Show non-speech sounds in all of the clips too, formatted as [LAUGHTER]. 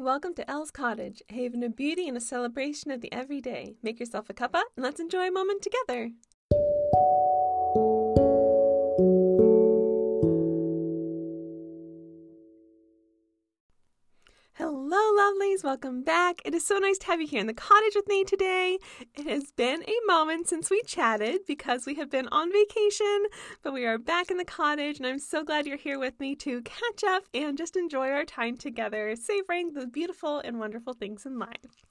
Welcome to Elle's Cottage, a haven of beauty and a celebration of the everyday. Make yourself a cuppa and let's enjoy a moment together. Lovelies. Welcome back. It is so nice to have you here in the cottage with me today. It has been a moment since we chatted because we have been on vacation, but we are back in the cottage, and I'm so glad you're here with me to catch up and just enjoy our time together, savoring the beautiful and wonderful things in life.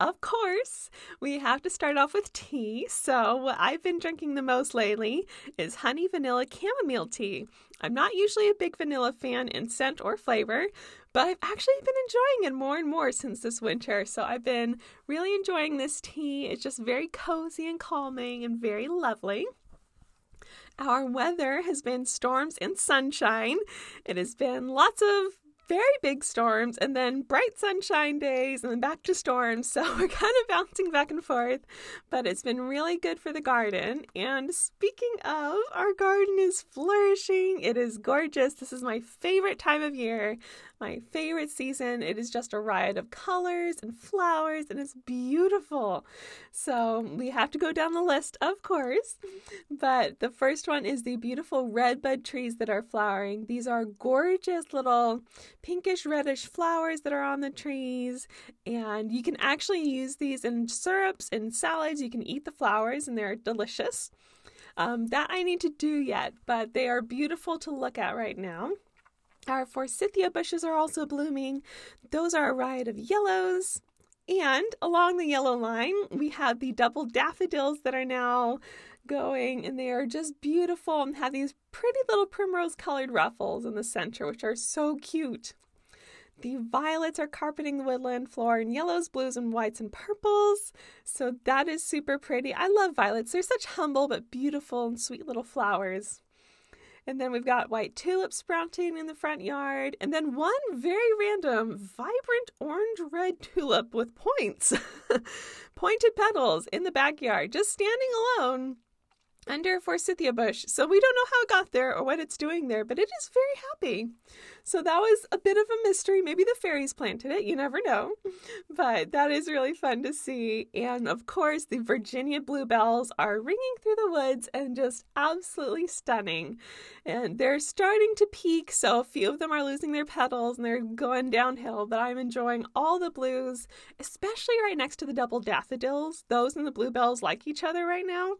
Of course, we have to start off with tea. So, what I've been drinking the most lately is honey vanilla chamomile tea. I'm not usually a big vanilla fan in scent or flavor, but I've actually been enjoying it more and more since this winter. So I've been really enjoying this tea. It's just very cozy and calming and very lovely. Our weather has been storms and sunshine. It has been lots of very big storms and then bright sunshine days and then back to storms. [LAUGHS] So we're kind of bouncing back and forth, but it's been really good for the garden. And speaking of, our garden is flourishing. It is gorgeous. This is my favorite time of year my favorite season. It is just a riot of colors and flowers, and it's beautiful. So we have to go down the list, of course. But the first one is the beautiful red bud trees that are flowering. These are gorgeous little pinkish reddish flowers that are on the trees, and you can actually use these in syrups and salads. You can eat the flowers, and they're delicious. Um, that I need to do yet, but they are beautiful to look at right now. Our forsythia bushes are also blooming. Those are a riot of yellows. And along the yellow line, we have the double daffodils that are now going, and they are just beautiful and have these pretty little primrose colored ruffles in the center, which are so cute. The violets are carpeting the woodland floor in yellows, blues, and whites and purples. So that is super pretty. I love violets. They're such humble but beautiful and sweet little flowers. And then we've got white tulips sprouting in the front yard. And then one very random, vibrant orange red tulip with points, [LAUGHS] pointed petals in the backyard, just standing alone under a forsythia bush. So we don't know how it got there or what it's doing there, but it is very happy. So that was a bit of a mystery. Maybe the fairies planted it, you never know. [LAUGHS] But that is really fun to see. And of course, the Virginia bluebells are ringing through the woods and just absolutely stunning. And they're starting to peak, so a few of them are losing their petals and they're going downhill, but I'm enjoying all the blues, especially right next to the double daffodils. Those and the bluebells like each other right now.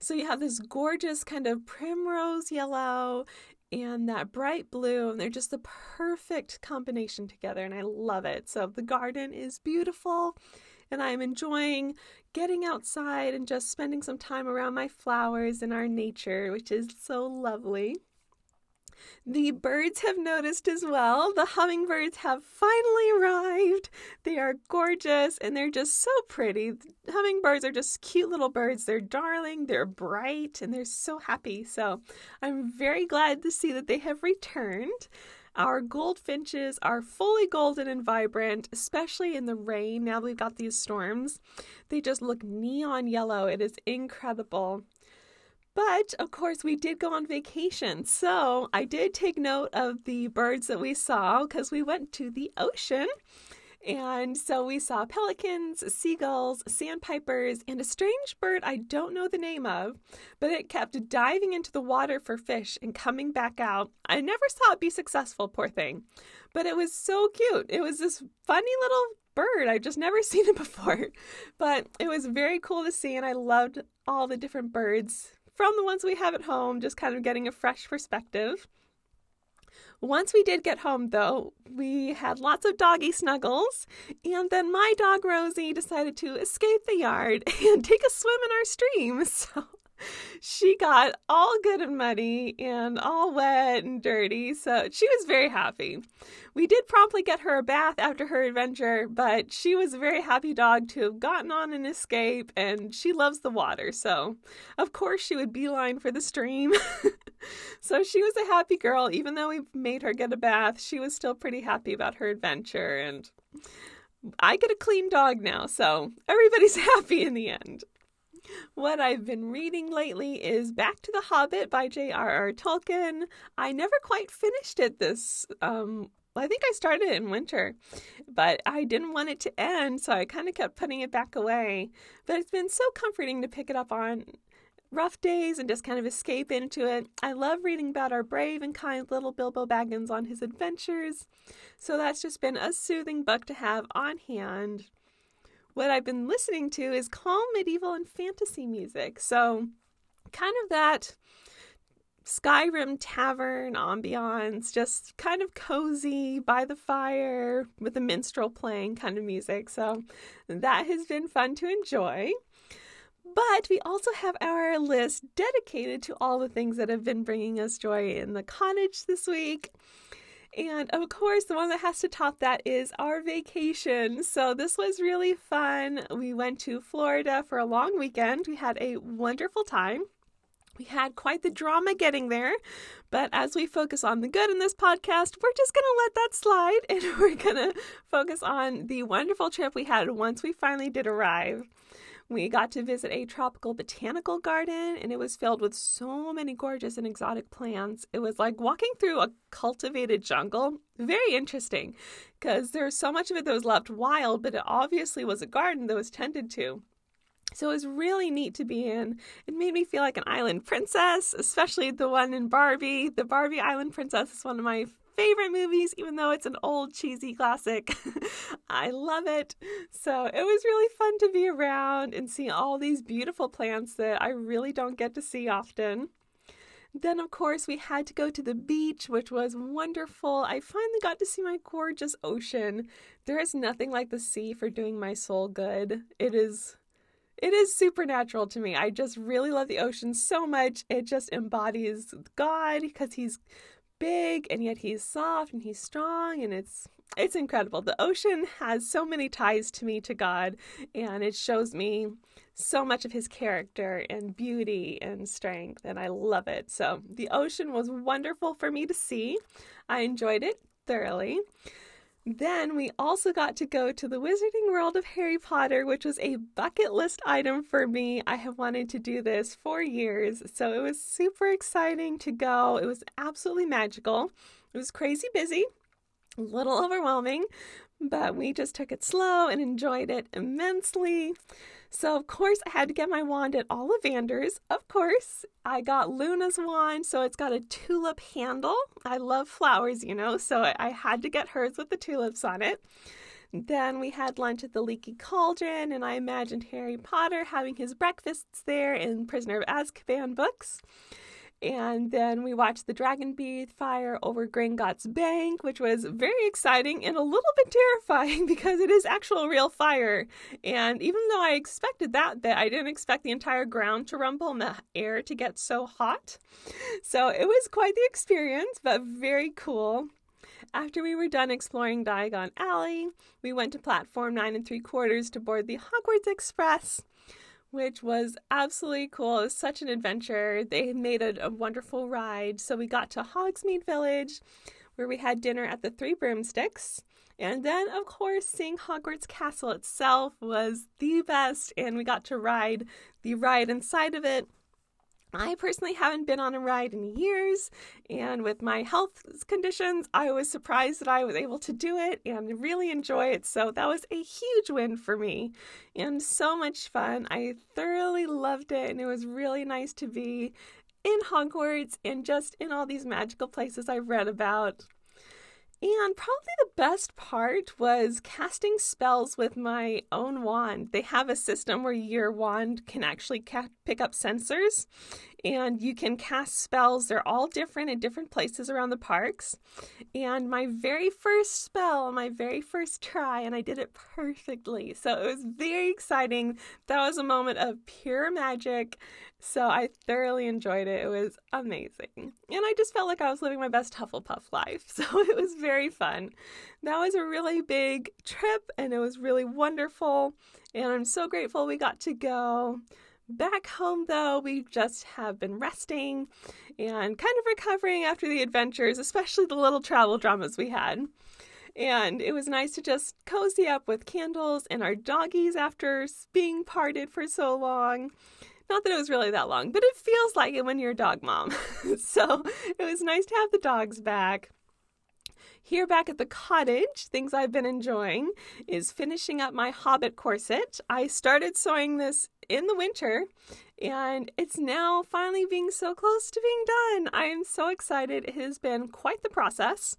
So you have this gorgeous kind of primrose yellow and that bright blue, and they're just the perfect combination together, and I love it. So the garden is beautiful, and I'm enjoying getting outside and just spending some time around my flowers and our nature, which is so lovely. The birds have noticed as well. The hummingbirds have finally arrived. They are gorgeous and they're just so pretty. Hummingbirds are just cute little birds. They're darling, they're bright, and they're so happy. So I'm very glad to see that they have returned. Our goldfinches are fully golden and vibrant, especially in the rain. Now we've got these storms, they just look neon yellow. It is incredible. But of course, we did go on vacation. So I did take note of the birds that we saw because we went to the ocean. And so we saw pelicans, seagulls, sandpipers, and a strange bird I don't know the name of, but it kept diving into the water for fish and coming back out. I never saw it be successful, poor thing, but it was so cute. It was this funny little bird. I've just never [LAUGHS] seen it before, but it was very cool to see, and I loved all the different birds from the ones we have at home, just kind of getting a fresh perspective. Once we did get home, though, we had lots of doggy snuggles, and then my dog Rosie decided to escape the yard [LAUGHS] and take a swim in our stream. [LAUGHS] So [LAUGHS] she got all good and muddy and all wet and dirty, so she was very happy. We did promptly get her a bath after her adventure, but she was a very happy dog to have gotten on an escape, and she loves the water, so of course she would beeline for the stream. [LAUGHS] so she was a happy girl, even though we made her get a bath, she was still pretty happy about her adventure, and I get a clean dog now, so everybody's [LAUGHS] happy in the end. What I've been reading lately is Back to the Hobbit by J.R.R. Tolkien. I never quite finished it this um, I think I started it in winter, but I didn't want it to end, so I kind of kept putting it back away. But it's been so comforting to pick it up on rough days and just kind of escape into it. I love reading about our brave and kind little Bilbo Baggins on his adventures, so that's just been a soothing book to have on hand. What I've been listening to is calm medieval and fantasy music, so kind of that Skyrim tavern ambiance, just kind of cozy by the fire with a minstrel playing kind of music. So that has been fun to enjoy. But we also have our list dedicated to all the things that have been bringing us joy in the cottage this week. And of course, the one that has to top that is our vacation. So, this was really fun. We went to Florida for a long weekend. We had a wonderful time. We had quite the drama getting there, but as we focus on the good in this podcast, we're just going to let that slide and [LAUGHS] we're going to focus on the wonderful trip we had once we finally did arrive. We got to visit a tropical botanical garden and it was filled with so many gorgeous and exotic plants. It was like walking through a cultivated jungle. Very interesting because there's so much of it that was left wild, but it obviously was a garden that was tended to. So it was really neat to be in. It made me feel like an island princess, especially the one in Barbie. The Barbie Island Princess is one of my favorite movies, even though it's an old cheesy classic. [LAUGHS] I love it. So it was really fun to be around and see all these beautiful plants that I really don't get to see often. Then, of course, we had to go to the beach, which was wonderful. I finally got to see my gorgeous ocean. There is nothing like the sea for doing my soul good. It is it is supernatural to me. I just really love the ocean so much. It just embodies God because he's big and yet he's soft and he's strong and it's it's incredible. The ocean has so many ties to me to God and it shows me so much of his character and beauty and strength and I love it. So the ocean was wonderful for me to see. I enjoyed it thoroughly. Then we also got to go to the Wizarding World of Harry Potter, which was a bucket list item for me. I have wanted to do this for years, so it was super exciting to go. It was absolutely magical. It was crazy busy, a little overwhelming, but we just took it slow and enjoyed it immensely. So, of course, I had to get my wand at Ollivander's. Of course, I got Luna's wand, so it's got a tulip handle. I love flowers, you know, so I had to get hers with the tulips on it. Then we had lunch at the Leaky Cauldron, and I imagined Harry Potter having his breakfasts there in Prisoner of Azkaban books. And then we watched the dragon breathe fire over Gringotts Bank, which was very exciting and a little bit [LAUGHS] terrifying because it is actual real fire. And even though I expected that bit, I didn't expect the entire ground to rumble and the air to get so hot. So it was quite the experience, but very cool. After we were done exploring Diagon Alley, we went to platform nine and three quarters to board the Hogwarts Express which was absolutely cool. It was such an adventure. They made it a wonderful ride. So we got to Hogsmeade Village, where we had dinner at the Three Broomsticks. And then, of course, seeing Hogwarts Castle itself was the best, and we got to ride the ride inside of it. I personally haven't been on a ride in years, and with my health conditions, I was surprised that I was able to do it and really enjoy it. So that was a huge win for me and so much fun. I thoroughly loved it, and it was really nice to be in Hogwarts and just in all these magical places I've read about. And probably the best part was casting spells with my own wand. They have a system where your wand can actually ca- pick up sensors and you can cast spells. They're all different in different places around the parks. And my very first spell, my very first try, and I did it perfectly. So it was very exciting. That was a moment of pure magic. So I thoroughly enjoyed it. It was amazing. And I just felt like I was living my best Hufflepuff life. [LAUGHS] So it was very fun. That was a really big trip and it was really wonderful. And I'm so grateful we got to go. Back home, though, we just have been resting and kind of recovering after the adventures, especially the little travel dramas we had. And it was nice to just cozy up with candles and our doggies after being parted for so long. Not that it was really that long, but it feels like it when you're a dog mom. [LAUGHS] so it was nice to have the dogs back. Here back at the cottage, things I've been enjoying is finishing up my Hobbit corset. I started sewing this in the winter and it's now finally being so close to being done. I am so excited. It has been quite the process,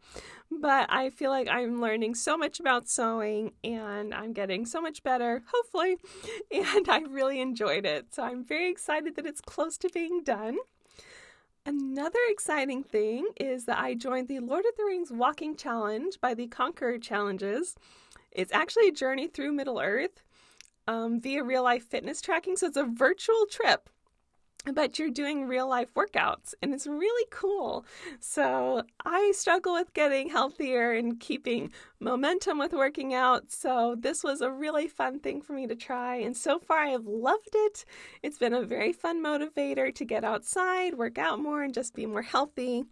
but I feel like I'm learning so much about sewing and I'm getting so much better, hopefully, [LAUGHS] and I really enjoyed it. So I'm very excited that it's close to being done. Another exciting thing is that I joined the Lord of the Rings Walking Challenge by the Conqueror Challenges. It's actually a journey through Middle Earth um, via real life fitness tracking. So it's a virtual trip but you're doing real life workouts and it's really cool. So I struggle with getting healthier and keeping momentum with working out. So this was a really fun thing for me to try. And so far I have loved it. It's been a very fun motivator to get outside, work out more, and just be more healthy.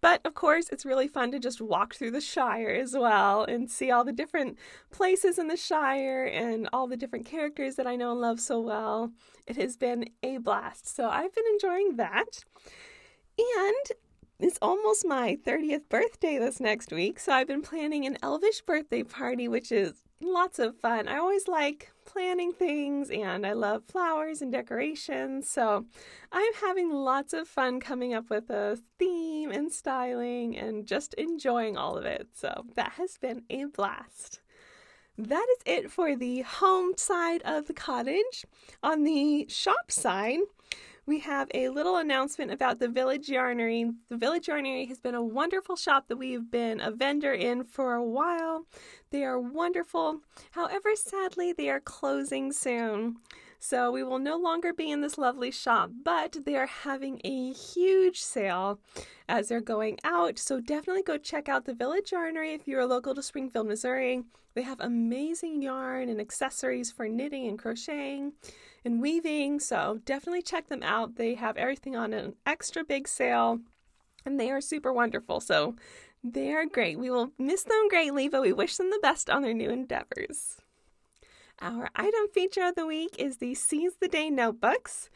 But of course, it's really fun to just walk through the Shire as well and see all the different places in the Shire and all the different characters that I know and love so well. It has been a blast. So I've been enjoying that. And it's almost my 30th birthday this next week, so I've been planning an elvish birthday party, which is lots of fun. I always like planning things and I love flowers and decorations, so I'm having lots of fun coming up with a theme and styling and just enjoying all of it. So that has been a blast. That is it for the home side of the cottage. On the shop side, we have a little announcement about the Village Yarnery. The Village Yarnery has been a wonderful shop that we've been a vendor in for a while. They are wonderful. However, sadly, they are closing soon. So we will no longer be in this lovely shop, but they are having a huge sale as they're going out. So definitely go check out the Village Yarnery if you're local to Springfield, Missouri. They have amazing yarn and accessories for knitting and crocheting and weaving. So definitely check them out. They have everything on an extra big sale and they are super wonderful. So they are great. We will miss them greatly, but we wish them the best on their new endeavors. Our item feature of the week is the Seas the Day notebooks.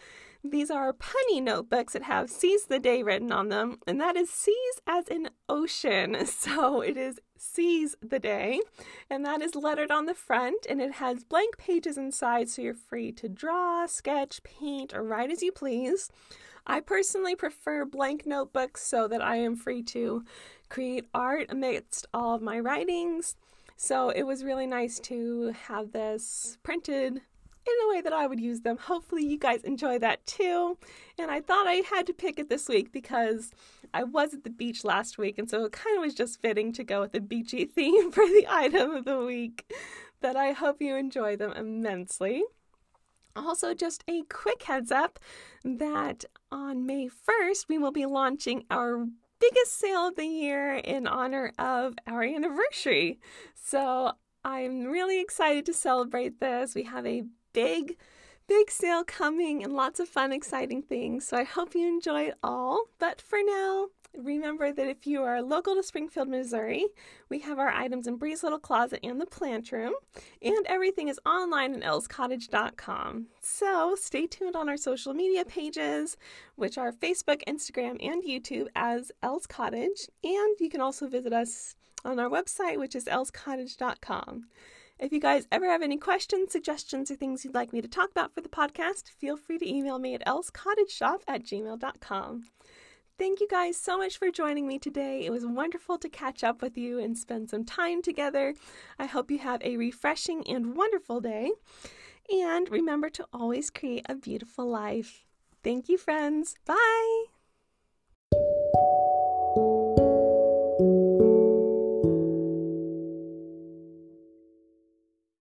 These are punny notebooks that have Seas the Day written on them, and that is seas as in ocean. [LAUGHS] So it is Seas the Day, and that is lettered on the front, and it has blank pages inside, so you're free to draw, sketch, paint, or write as you please. I personally prefer blank notebooks so that I am free to create art amidst all of my writings. So it was really nice to have this printed in the way that I would use them. Hopefully, you guys enjoy that too. And I thought I had to pick it this week because I was at the beach last week, and so it kind of was just fitting to go with the beachy [LAUGHS] theme for the item of the week. But I hope you enjoy them immensely. Also, just a quick heads up that on May 1st, we will be launching our biggest sale of the year in honor of our anniversary. So I'm really excited to celebrate this. We have a big, big sale coming and lots of fun, exciting things. So I hope you enjoy it all. But for now, remember that if you are local to Springfield, Missouri, we have our items in Bree's Little Closet and the plant room, and everything is online at elscottage.com. So stay tuned on our social media pages, which are Facebook, Instagram, and YouTube as Els Cottage, and you can also visit us on our website, which is elscottage.com. If you guys ever have any questions, suggestions, or things you'd like me to talk about for the podcast, feel free to email me at elscottageshop at gmail.com. Thank you guys so much for joining me today. It was wonderful to catch up with you and spend some time together. I hope you have a refreshing and wonderful day. And remember to always create a beautiful life. Thank you, friends. Bye.